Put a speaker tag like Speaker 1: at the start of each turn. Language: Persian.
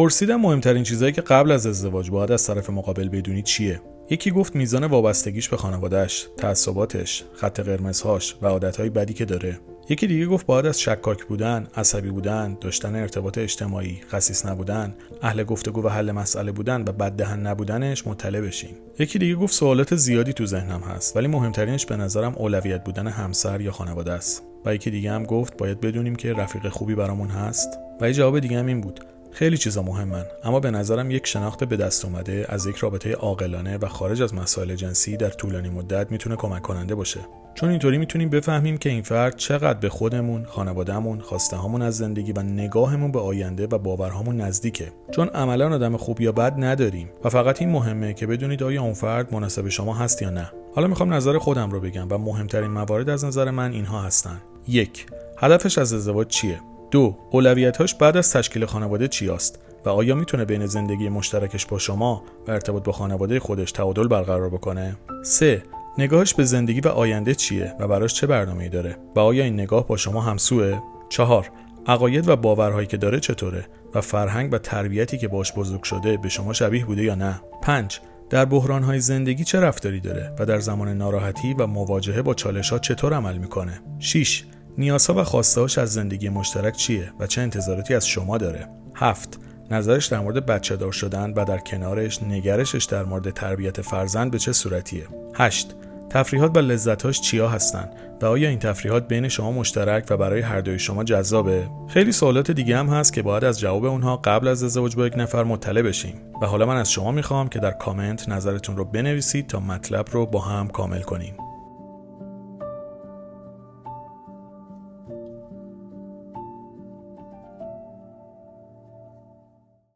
Speaker 1: پرسیدم مهمترین چیزهایی که قبل از ازدواج باید از طرف مقابل بدونی چیه یکی گفت میزان وابستگیش به خانوادهش، تعصباتش، خط قرمزهاش و عادتهای بدی که داره. یکی دیگه گفت باید از شکاک بودن، عصبی بودن، داشتن ارتباط اجتماعی، خصیص نبودن، اهل گفتگو و حل مسئله بودن و بددهن نبودنش مطلع بشین. یکی دیگه گفت سوالات زیادی تو ذهنم هست ولی مهمترینش به نظرم اولویت بودن همسر یا خانواده است. و یکی دیگه هم گفت باید بدونیم که رفیق خوبی برامون هست. و یه جواب دیگه هم این بود خیلی چیزا مهمن اما به نظرم یک شناخت به دست اومده از یک رابطه عاقلانه و خارج از مسائل جنسی در طولانی مدت می‌تونه کمک کننده باشه چون اینطوری می‌تونیم بفهمیم که این فرد چقدر به خودمون، خانوادهمون، خواسته هامون از زندگی و نگاهمون به آینده و باورهامون نزدیکه. چون عملا آدم خوب یا بد نداریم و فقط این مهمه که بدونید آیا اون فرد مناسب شما هست یا نه. حالا می‌خوام نظر خودم رو بگم و مهمترین موارد از نظر من اینها هستن. یک، هدفش از ازدواج چیه؟ دو اولویتاش بعد از تشکیل خانواده چی است؟ و آیا می‌تونه بین زندگی مشترکش با شما و ارتباط با خانواده خودش تعادل برقرار بکنه؟ 3 نگاهش به زندگی و آینده چیه و براش چه برنامه‌ای داره؟ و آیا این نگاه با شما همسوه 4 عقاید و باورهایی که داره چطوره؟ و فرهنگ و تربیتی که باش بزرگ شده به شما شبیه بوده یا نه؟ 5 در بحرانهای زندگی چه رفتاری داره و در زمان ناراحتی و مواجهه با چالش ها چطور عمل می‌کنه؟ 6 نیازها و خواستهاش از زندگی مشترک چیه و چه انتظاراتی از شما داره؟ هفت نظرش در مورد بچه دار شدن و در کنارش نگرشش در مورد تربیت فرزند به چه صورتیه؟ هشت تفریحات و لذتهاش چیا هستن و آیا این تفریحات بین شما مشترک و برای هر دوی شما جذابه؟ خیلی سوالات دیگه هم هست که باید از جواب اونها قبل از ازدواج با یک نفر مطلع بشیم و حالا من از شما می‌خوام که در کامنت نظرتون رو بنویسید تا مطلب رو با هم کامل کنیم.